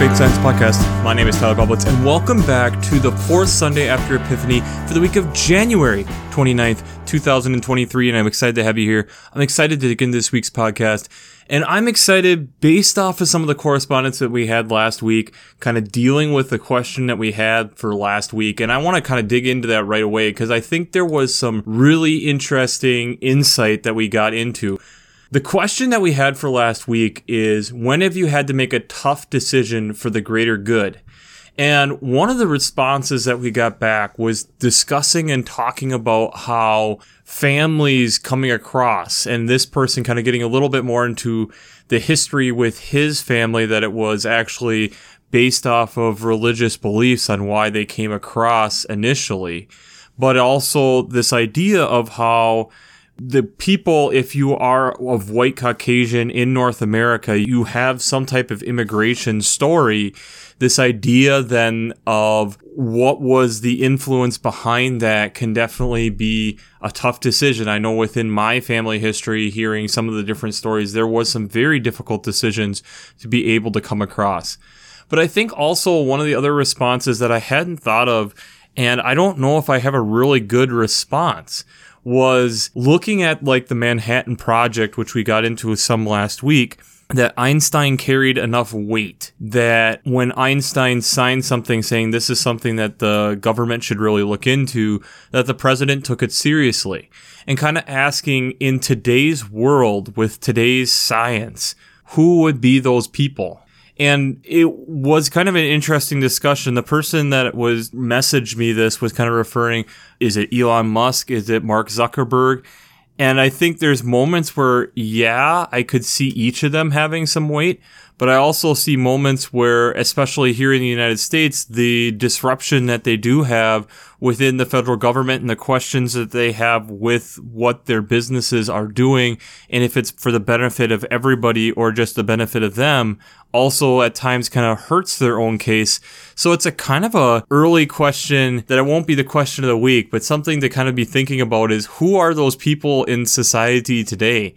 Faith Science Podcast. My name is Tyler Bublitz, and welcome back to the fourth Sunday after Epiphany for the week of January 29th, 2023. And I'm excited to have you here. I'm excited to dig into this week's podcast. And I'm excited based off of some of the correspondence that we had last week, kind of dealing with the question that we had for last week. And I want to kind of dig into that right away because I think there was some really interesting insight that we got into. The question that we had for last week is when have you had to make a tough decision for the greater good? And one of the responses that we got back was discussing and talking about how families coming across and this person kind of getting a little bit more into the history with his family that it was actually based off of religious beliefs on why they came across initially. But also this idea of how the people, if you are of white Caucasian in North America, you have some type of immigration story. This idea then of what was the influence behind that can definitely be a tough decision. I know within my family history, hearing some of the different stories, there was some very difficult decisions to be able to come across. But I think also one of the other responses that I hadn't thought of, and I don't know if I have a really good response, was looking at like the Manhattan Project, which we got into some last week, that Einstein carried enough weight that when Einstein signed something saying this is something that the government should really look into, that the president took it seriously. And kind of asking in today's world with today's science, who would be those people? And it was kind of an interesting discussion. The person that was messaged me this was kind of referring, is it Elon Musk? Is it Mark Zuckerberg? And I think there's moments where, yeah, I could see each of them having some weight, but I also see moments where, especially here in the United States, the disruption that they do have within the federal government and the questions that they have with what their businesses are doing and if it's for the benefit of everybody or just the benefit of them also at times kind of hurts their own case. So it's a kind of a early question that it won't be the question of the week, but something to kind of be thinking about is who are those people in society today?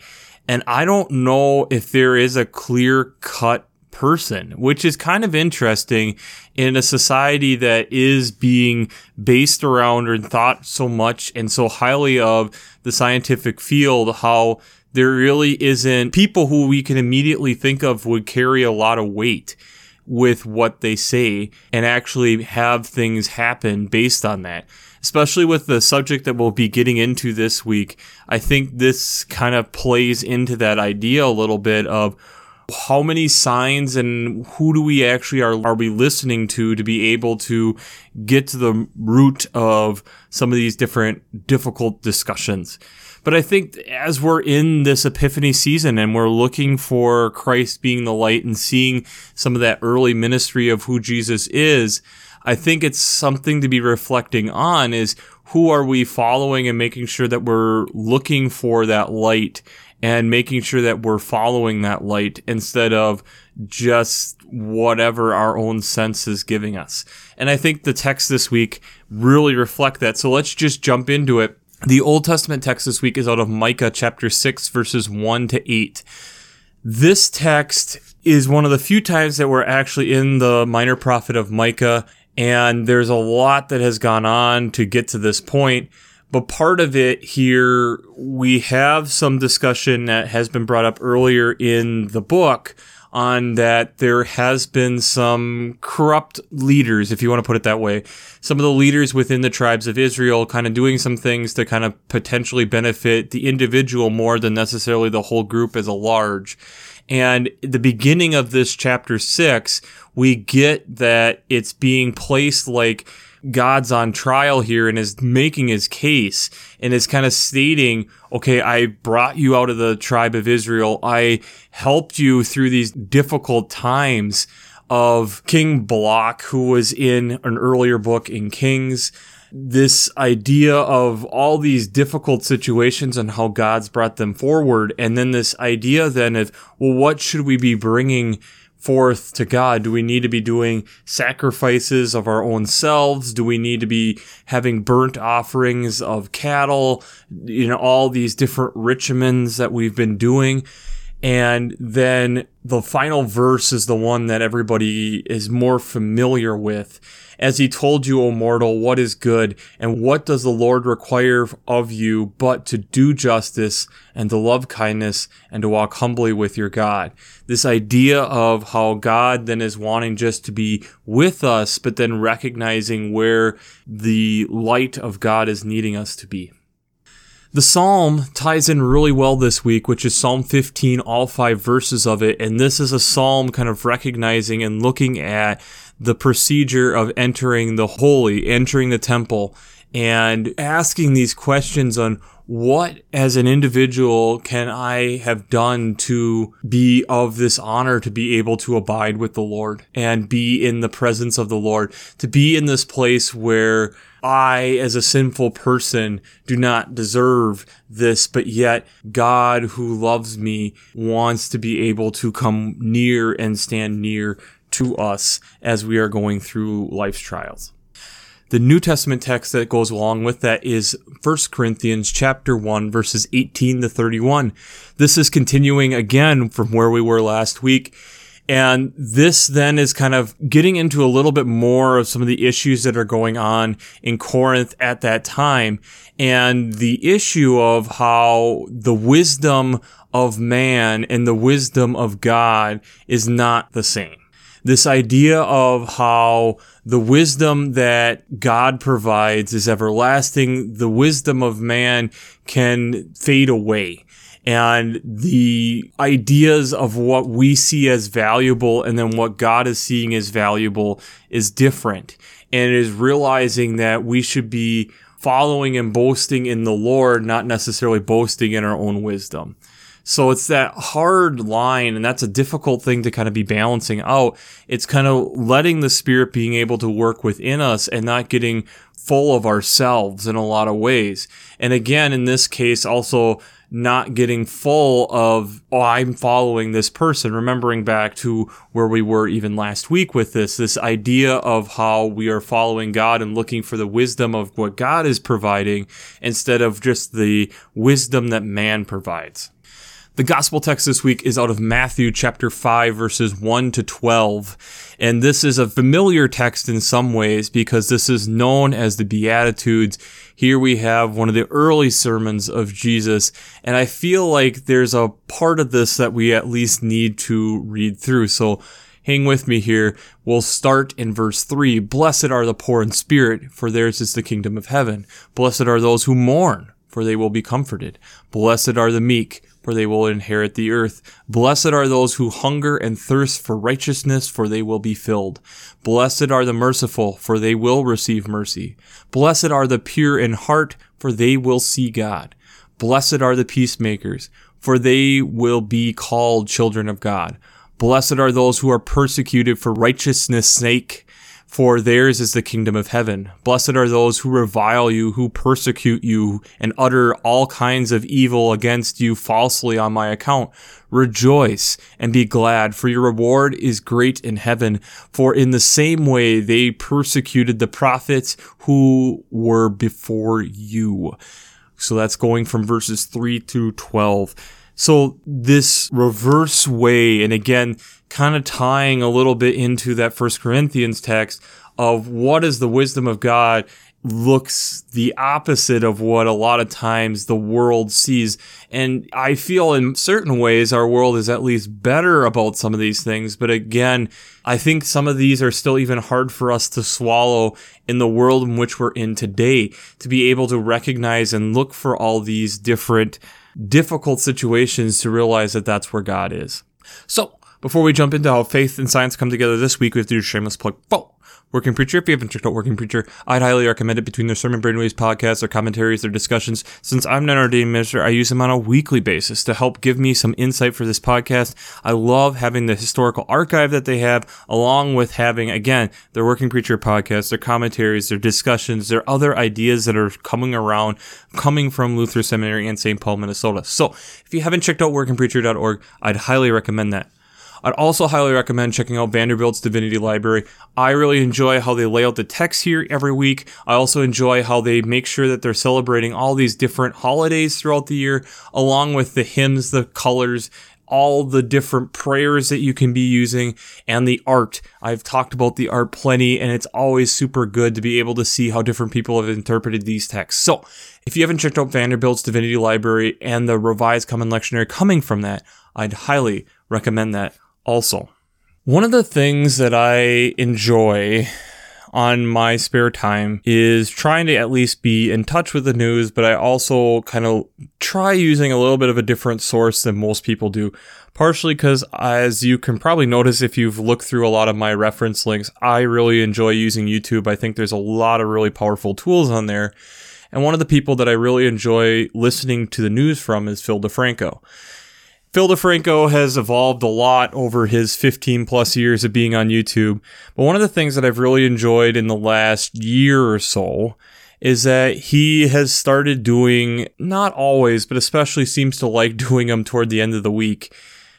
And I don't know if there is a clear cut person, which is kind of interesting in a society that is being based around and thought so much and so highly of the scientific field, how there really isn't people who we can immediately think of would carry a lot of weight with what they say and actually have things happen based on that. Especially with the subject that we'll be getting into this week, I think this kind of plays into that idea a little bit of how many signs and who do we actually are, are we listening to to be able to get to the root of some of these different difficult discussions. But I think as we're in this epiphany season and we're looking for Christ being the light and seeing some of that early ministry of who Jesus is, I think it's something to be reflecting on is who are we following and making sure that we're looking for that light and making sure that we're following that light instead of just whatever our own sense is giving us. And I think the text this week really reflect that. So let's just jump into it. The Old Testament text this week is out of Micah chapter 6 verses 1 to 8. This text is one of the few times that we're actually in the minor prophet of Micah and there's a lot that has gone on to get to this point. But part of it here, we have some discussion that has been brought up earlier in the book on that there has been some corrupt leaders, if you want to put it that way. Some of the leaders within the tribes of Israel kind of doing some things to kind of potentially benefit the individual more than necessarily the whole group as a large. And the beginning of this chapter six, we get that it's being placed like God's on trial here and is making his case and is kind of stating, okay, I brought you out of the tribe of Israel. I helped you through these difficult times of King Balak, who was in an earlier book in Kings. This idea of all these difficult situations and how God's brought them forward. And then this idea then of, well, what should we be bringing forth to God? Do we need to be doing sacrifices of our own selves? Do we need to be having burnt offerings of cattle? You know, all these different rituals that we've been doing. And then the final verse is the one that everybody is more familiar with. As he told you, O mortal, what is good, and what does the Lord require of you but to do justice and to love kindness and to walk humbly with your God? This idea of how God then is wanting just to be with us, but then recognizing where the light of God is needing us to be. The psalm ties in really well this week, which is Psalm 15, all five verses of it. And this is a psalm kind of recognizing and looking at the procedure of entering the holy, entering the temple, and asking these questions on what as an individual can I have done to be of this honor to be able to abide with the Lord and be in the presence of the Lord, to be in this place where I, as a sinful person, do not deserve this, but yet God, who loves me, wants to be able to come near and stand near to us as we are going through life's trials. The New Testament text that goes along with that is 1 Corinthians chapter 1 verses 18 to 31. This is continuing again from where we were last week and this then is kind of getting into a little bit more of some of the issues that are going on in Corinth at that time and the issue of how the wisdom of man and the wisdom of God is not the same. This idea of how the wisdom that God provides is everlasting, the wisdom of man can fade away and the ideas of what we see as valuable and then what God is seeing as valuable is different. And it is realizing that we should be following and boasting in the Lord, not necessarily boasting in our own wisdom. So it's that hard line, and that's a difficult thing to kind of be balancing out. It's kind of letting the Spirit being able to work within us and not getting full of ourselves in a lot of ways. And again, in this case, also not getting full of, oh, I'm following this person, remembering back to where we were even last week with this, this idea of how we are following God and looking for the wisdom of what God is providing instead of just the wisdom that man provides. The gospel text this week is out of Matthew chapter 5 verses 1 to 12. And this is a familiar text in some ways because this is known as the Beatitudes. Here we have one of the early sermons of Jesus. And I feel like there's a part of this that we at least need to read through. So hang with me here. We'll start in verse 3. Blessed are the poor in spirit, for theirs is the kingdom of heaven. Blessed are those who mourn, for they will be comforted. Blessed are the meek for they will inherit the earth. Blessed are those who hunger and thirst for righteousness, for they will be filled. Blessed are the merciful, for they will receive mercy. Blessed are the pure in heart, for they will see God. Blessed are the peacemakers, for they will be called children of God. Blessed are those who are persecuted for righteousness' sake, for theirs is the kingdom of heaven. Blessed are those who revile you, who persecute you, and utter all kinds of evil against you falsely on my account. Rejoice and be glad, for your reward is great in heaven. For in the same way they persecuted the prophets who were before you. So that's going from verses 3 to 12. So this reverse way, and again, kind of tying a little bit into that First Corinthians text of what is the wisdom of God looks the opposite of what a lot of times the world sees. And I feel in certain ways our world is at least better about some of these things. But again, I think some of these are still even hard for us to swallow in the world in which we're in today to be able to recognize and look for all these different difficult situations to realize that that's where God is. So, before we jump into how faith and science come together this week, we have to do a shameless plug. Working Preacher. If you haven't checked out Working Preacher, I'd highly recommend it between their sermon brainwaves podcasts, their commentaries, their discussions. Since I'm an ordained minister, I use them on a weekly basis to help give me some insight for this podcast. I love having the historical archive that they have, along with having, again, their Working Preacher podcast, their commentaries, their discussions, their other ideas that are coming around, coming from Luther Seminary in St. Paul, Minnesota. So if you haven't checked out workingpreacher.org, I'd highly recommend that. I'd also highly recommend checking out Vanderbilt's Divinity Library. I really enjoy how they lay out the text here every week. I also enjoy how they make sure that they're celebrating all these different holidays throughout the year, along with the hymns, the colors, all the different prayers that you can be using and the art. I've talked about the art plenty and it's always super good to be able to see how different people have interpreted these texts. So if you haven't checked out Vanderbilt's Divinity Library and the Revised Common Lectionary coming from that, I'd highly recommend that also. One of the things that I enjoy on my spare time is trying to at least be in touch with the news, but I also kind of try using a little bit of a different source than most people do. Partially because, as you can probably notice if you've looked through a lot of my reference links, I really enjoy using YouTube. I think there's a lot of really powerful tools on there. And one of the people that I really enjoy listening to the news from is Phil DeFranco. Phil DeFranco has evolved a lot over his 15 plus years of being on YouTube. But one of the things that I've really enjoyed in the last year or so is that he has started doing, not always, but especially seems to like doing them toward the end of the week,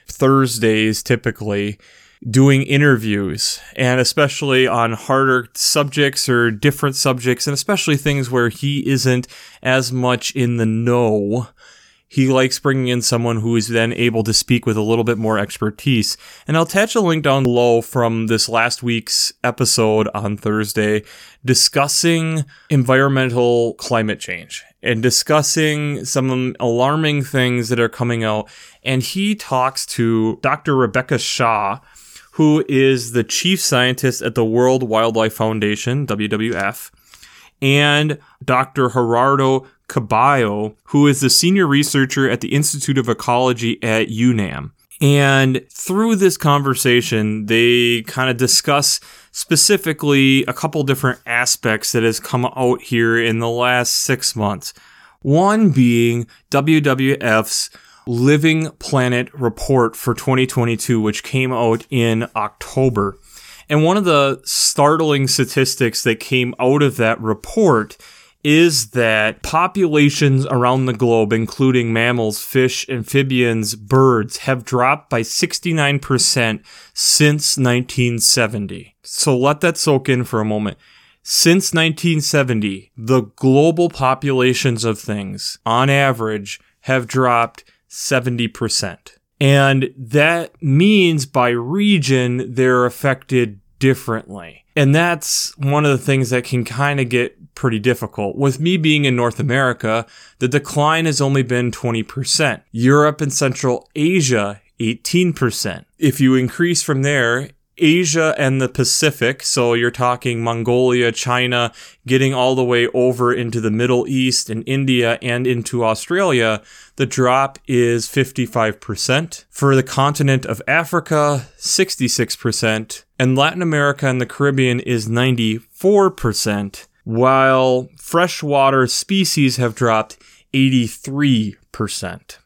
Thursdays typically, doing interviews and especially on harder subjects or different subjects and especially things where he isn't as much in the know he likes bringing in someone who is then able to speak with a little bit more expertise. And I'll attach a link down below from this last week's episode on Thursday discussing environmental climate change and discussing some alarming things that are coming out. And he talks to Dr. Rebecca Shaw, who is the chief scientist at the World Wildlife Foundation, WWF, and Dr. Gerardo Ceballos, who is the senior researcher at the Institute of Ecology at UNAM. And through this conversation, they kind of discuss specifically a couple different aspects that has come out here in the last six months. One being WWF's Living Planet report for 2022, which came out in October. And one of the startling statistics that came out of that report is that populations around the globe, including mammals, fish, amphibians, birds, have dropped by 69% since 1970. So let that soak in for a moment. Since 1970, the global populations of things, on average, have dropped 70%. And that means by region, they're affected differently. And that's one of the things that can kind of get pretty difficult. With me being in North America, the decline has only been 20%. Europe and Central Asia, 18%. If you increase from there, Asia and the Pacific, so you're talking Mongolia, China, getting all the way over into the Middle East and India and into Australia, the drop is 55%. For the continent of Africa, 66%. And Latin America and the Caribbean is 94%, while freshwater species have dropped 83%.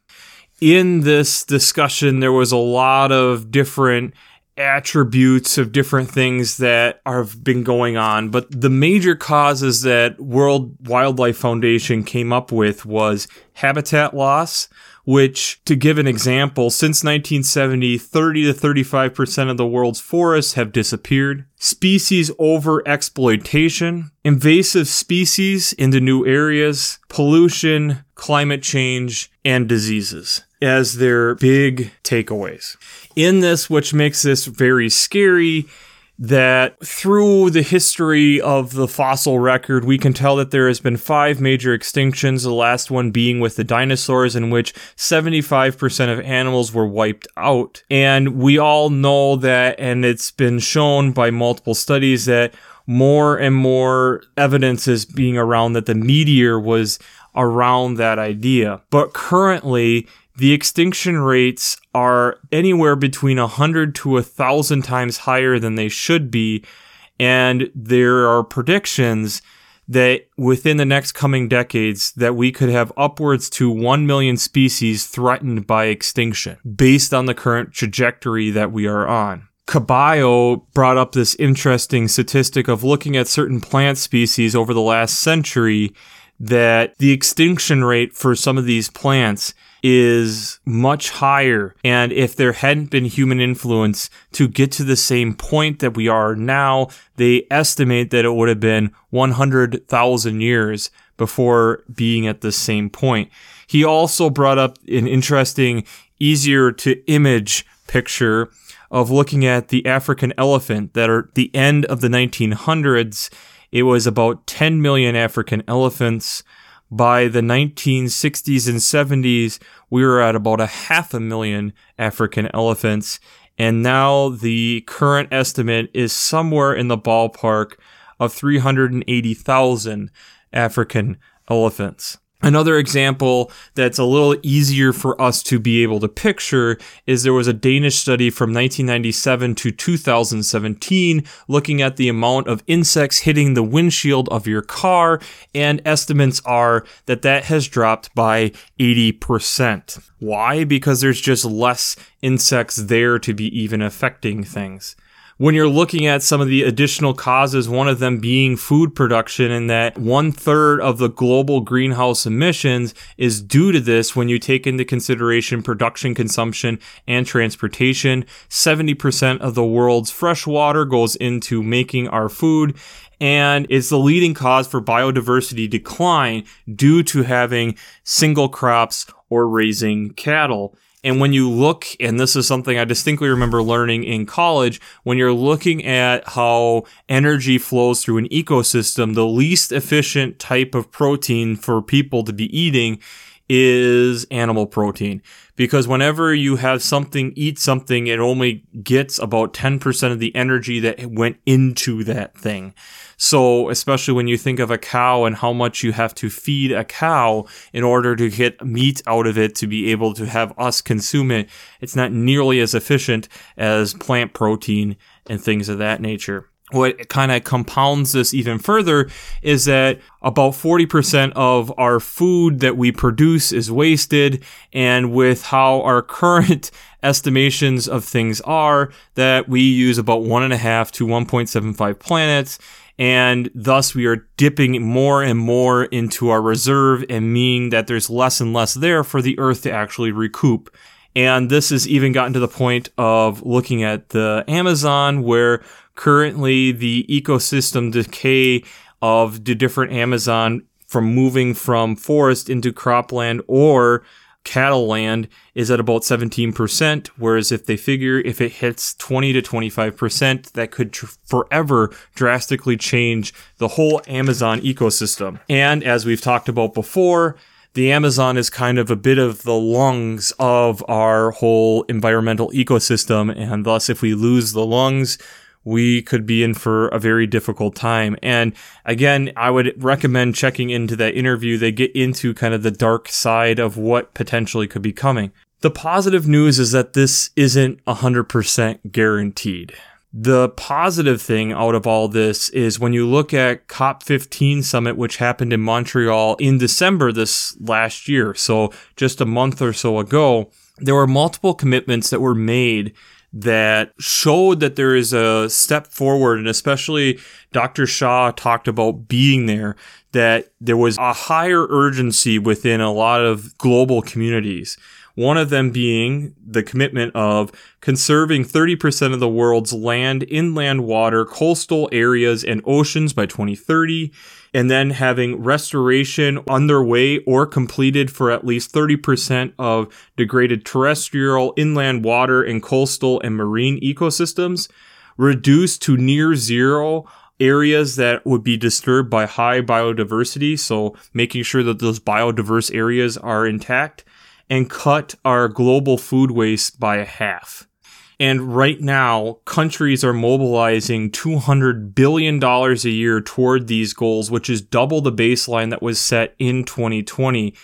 In this discussion, there was a lot of different attributes of different things that have been going on, but the major causes that World Wildlife Foundation came up with was habitat loss, which, to give an example, since 1970, 30 to 35% of the world's forests have disappeared. Species over exploitation, invasive species into new areas, pollution, climate change, and diseases as their big takeaways. In this, which makes this very scary, that through the history of the fossil record, we can tell that there has been five major extinctions, the last one being with the dinosaurs, in which 75% of animals were wiped out. And we all know that, and it's been shown by multiple studies that more and more evidence is being around that the meteor was around that idea. But currently, the extinction rates are anywhere between 100 to 1,000 times higher than they should be. And there are predictions that within the next coming decades that we could have upwards to 1 million species threatened by extinction based on the current trajectory that we are on. Ceballos brought up this interesting statistic of looking at certain plant species over the last century that the extinction rate for some of these plants is much higher. And if there hadn't been human influence to get to the same point that we are now, they estimate that it would have been 100,000 years before being at the same point. He also brought up an interesting easier to image picture of looking at the African elephant that are the end of the 1900s. It was about 10 million African elephants. By the 1960s and 70s, we were at about a half a million African elephants. And now the current estimate is somewhere in the ballpark of 380,000 African elephants. Another example that's a little easier for us to be able to picture is there was a Danish study from 1997 to 2017 looking at the amount of insects hitting the windshield of your car, and estimates are that that has dropped by 80%. Why? Because there's just less insects there to be even affecting things when you're looking at some of the additional causes, one of them being food production, and that one third of the global greenhouse emissions is due to this when you take into consideration production, consumption, and transportation. 70% of the world's fresh water goes into making our food and it's the leading cause for biodiversity decline due to having single crops or raising cattle. And when you look, and this is something I distinctly remember learning in college, when you're looking at how energy flows through an ecosystem, the least efficient type of protein for people to be eating is animal protein. Because whenever you have something eat something, it only gets about 10% of the energy that went into that thing. So, especially when you think of a cow and how much you have to feed a cow in order to get meat out of it to be able to have us consume it, it's not nearly as efficient as plant protein and things of that nature what kind of compounds this even further is that about 40% of our food that we produce is wasted. And with how our current estimations of things are, that we use about one and a half to 1.75 planets and thus we are dipping more and more into our reserve and meaning that there's less and less there for the earth to actually recoup. And this has even gotten to the point of looking at the Amazon where currently the ecosystem decay of the different Amazon from moving from forest into cropland or cattle land is at about 17%, whereas if they figure if it hits 20 to 25%, that could tr- forever drastically change the whole Amazon ecosystem. And as we've talked about before, the Amazon is kind of a bit of the lungs of our whole environmental ecosystem, and thus if we lose the lungs, we could be in for a very difficult time. And again, I would recommend checking into that interview. They get into kind of the dark side of what potentially could be coming. The positive news is that this isn't 100% guaranteed. The positive thing out of all this is when you look at COP15 summit, which happened in Montreal in December this last year, so just a month or so ago, there were multiple commitments that were made that showed that there is a step forward. And especially Dr. Shaw talked about being there, that there was a higher urgency within a lot of global communities. One of them being the commitment of conserving 30% of the world's land, inland water, coastal areas, and oceans by 2030 and then having restoration underway or completed for at least 30% of degraded terrestrial, inland water, and coastal and marine ecosystems, reduced to near zero areas that would be disturbed by high biodiversity, so making sure that those biodiverse areas are intact, and cut our global food waste by a half. And right now, countries are mobilizing $200 billion a year toward these goals, which is double the baseline that was set in 2020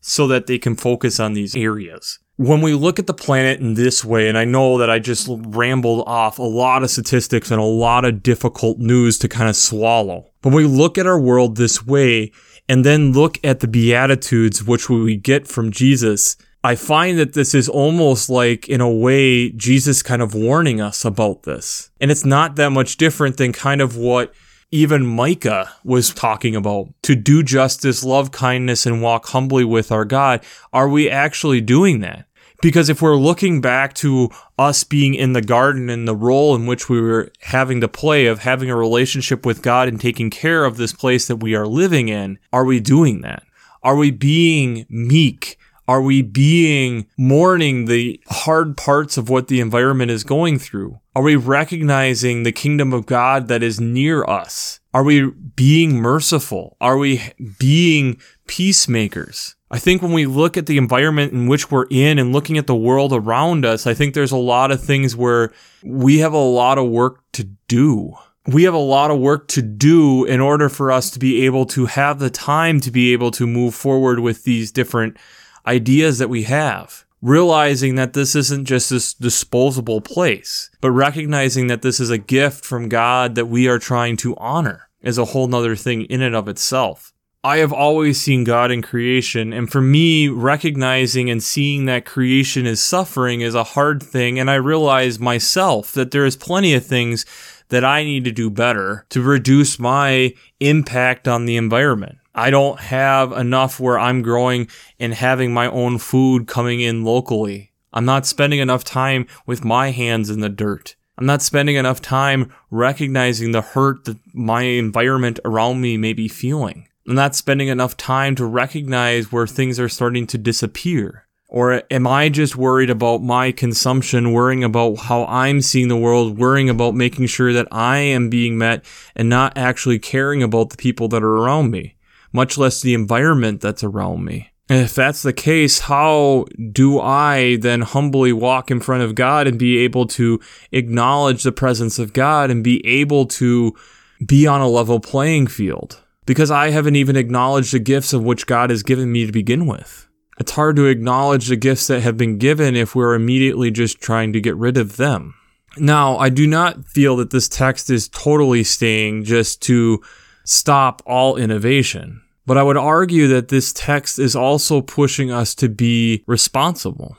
so that they can focus on these areas. When we look at the planet in this way, and I know that I just rambled off a lot of statistics and a lot of difficult news to kind of swallow, but when we look at our world this way and then look at the Beatitudes, which we get from Jesus, I find that this is almost like, in a way, Jesus kind of warning us about this. And it's not that much different than kind of what even Micah was talking about to do justice, love kindness, and walk humbly with our God. Are we actually doing that? Because if we're looking back to us being in the garden and the role in which we were having to play of having a relationship with God and taking care of this place that we are living in, are we doing that? Are we being meek? Are we being mourning the hard parts of what the environment is going through? Are we recognizing the kingdom of God that is near us? Are we being merciful? Are we being peacemakers? I think when we look at the environment in which we're in and looking at the world around us, I think there's a lot of things where we have a lot of work to do. We have a lot of work to do in order for us to be able to have the time to be able to move forward with these different ideas that we have. Realizing that this isn't just this disposable place, but recognizing that this is a gift from God that we are trying to honor is a whole nother thing in and of itself. I have always seen God in creation. And for me, recognizing and seeing that creation is suffering is a hard thing. And I realize myself that there is plenty of things that I need to do better to reduce my impact on the environment. I don't have enough where I'm growing and having my own food coming in locally. I'm not spending enough time with my hands in the dirt. I'm not spending enough time recognizing the hurt that my environment around me may be feeling. I'm not spending enough time to recognize where things are starting to disappear. Or am I just worried about my consumption, worrying about how I'm seeing the world, worrying about making sure that I am being met and not actually caring about the people that are around me, much less the environment that's around me? If that's the case, how do I then humbly walk in front of God and be able to acknowledge the presence of God and be able to be on a level playing field? because I haven't even acknowledged the gifts of which God has given me to begin with. It's hard to acknowledge the gifts that have been given if we're immediately just trying to get rid of them. Now, I do not feel that this text is totally staying just to stop all innovation, but I would argue that this text is also pushing us to be responsible.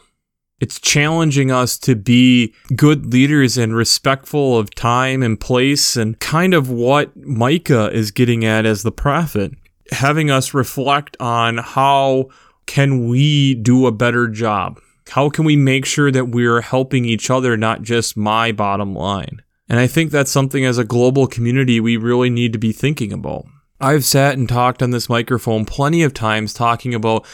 It's challenging us to be good leaders and respectful of time and place and kind of what Micah is getting at as the prophet, having us reflect on how can we do a better job? How can we make sure that we're helping each other, not just my bottom line? And I think that's something as a global community we really need to be thinking about. I've sat and talked on this microphone plenty of times talking about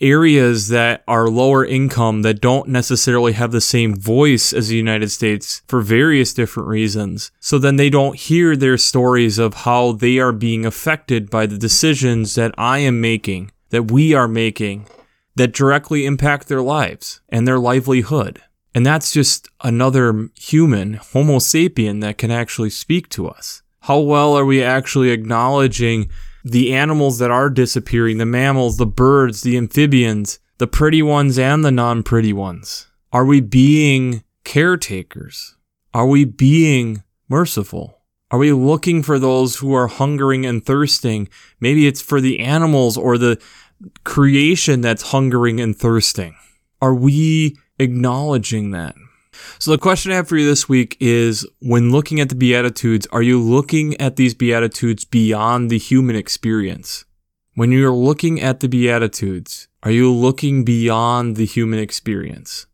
areas that are lower income that don't necessarily have the same voice as the United States for various different reasons. So then they don't hear their stories of how they are being affected by the decisions that I am making, that we are making, that directly impact their lives and their livelihood. And that's just another human, Homo sapien, that can actually speak to us. How well are we actually acknowledging the animals that are disappearing, the mammals, the birds, the amphibians, the pretty ones and the non pretty ones? Are we being caretakers? Are we being merciful? Are we looking for those who are hungering and thirsting? Maybe it's for the animals or the creation that's hungering and thirsting. Are we acknowledging that? So the question I have for you this week is when looking at the Beatitudes, are you looking at these Beatitudes beyond the human experience? When you're looking at the Beatitudes, are you looking beyond the human experience?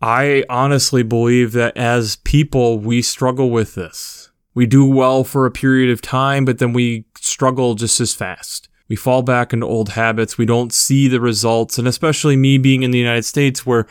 I honestly believe that as people, we struggle with this. We do well for a period of time, but then we struggle just as fast. We fall back into old habits. We don't see the results. And especially me being in the United States where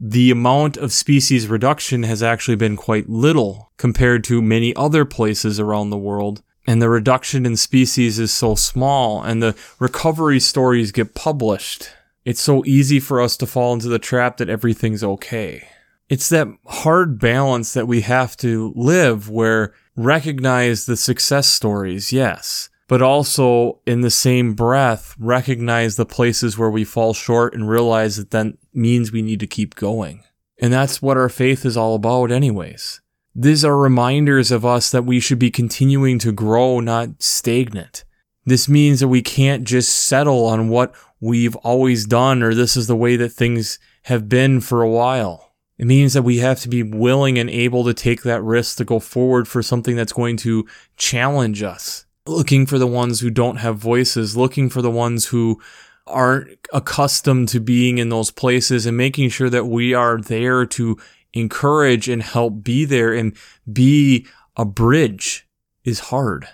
the amount of species reduction has actually been quite little compared to many other places around the world. And the reduction in species is so small, and the recovery stories get published. It's so easy for us to fall into the trap that everything's okay. It's that hard balance that we have to live where recognize the success stories, yes, but also in the same breath, recognize the places where we fall short and realize that that means we need to keep going. And that's what our faith is all about, anyways. These are reminders of us that we should be continuing to grow, not stagnant. This means that we can't just settle on what we've always done or this is the way that things have been for a while. It means that we have to be willing and able to take that risk to go forward for something that's going to challenge us looking for the ones who don't have voices, looking for the ones who aren't accustomed to being in those places and making sure that we are there to encourage and help be there and be a bridge is hard.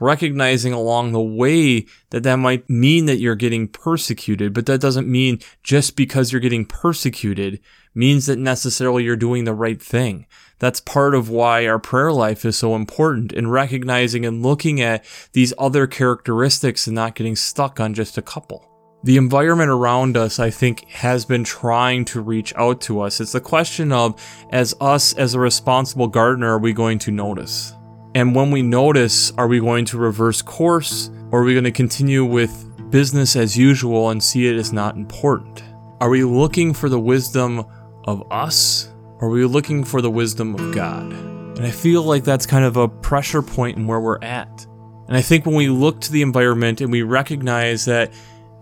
recognizing along the way that that might mean that you're getting persecuted, but that doesn't mean just because you're getting persecuted means that necessarily you're doing the right thing. That's part of why our prayer life is so important in recognizing and looking at these other characteristics and not getting stuck on just a couple. The environment around us, I think, has been trying to reach out to us. It's the question of, as us, as a responsible gardener, are we going to notice? And when we notice, are we going to reverse course or are we going to continue with business as usual and see it as not important? Are we looking for the wisdom of us or are we looking for the wisdom of God? And I feel like that's kind of a pressure point in where we're at. And I think when we look to the environment and we recognize that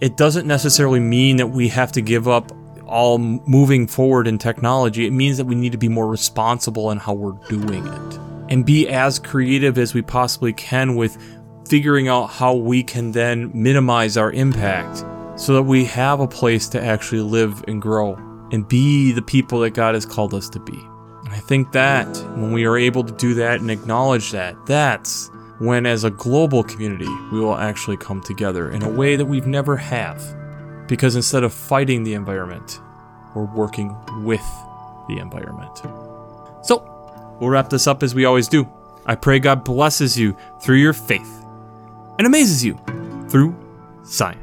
it doesn't necessarily mean that we have to give up all moving forward in technology, it means that we need to be more responsible in how we're doing it and be as creative as we possibly can with figuring out how we can then minimize our impact so that we have a place to actually live and grow and be the people that God has called us to be. I think that when we are able to do that and acknowledge that, that's when, as a global community, we will actually come together in a way that we've never have. Because instead of fighting the environment, we're working with the environment. So, We'll wrap this up as we always do. I pray God blesses you through your faith and amazes you through science.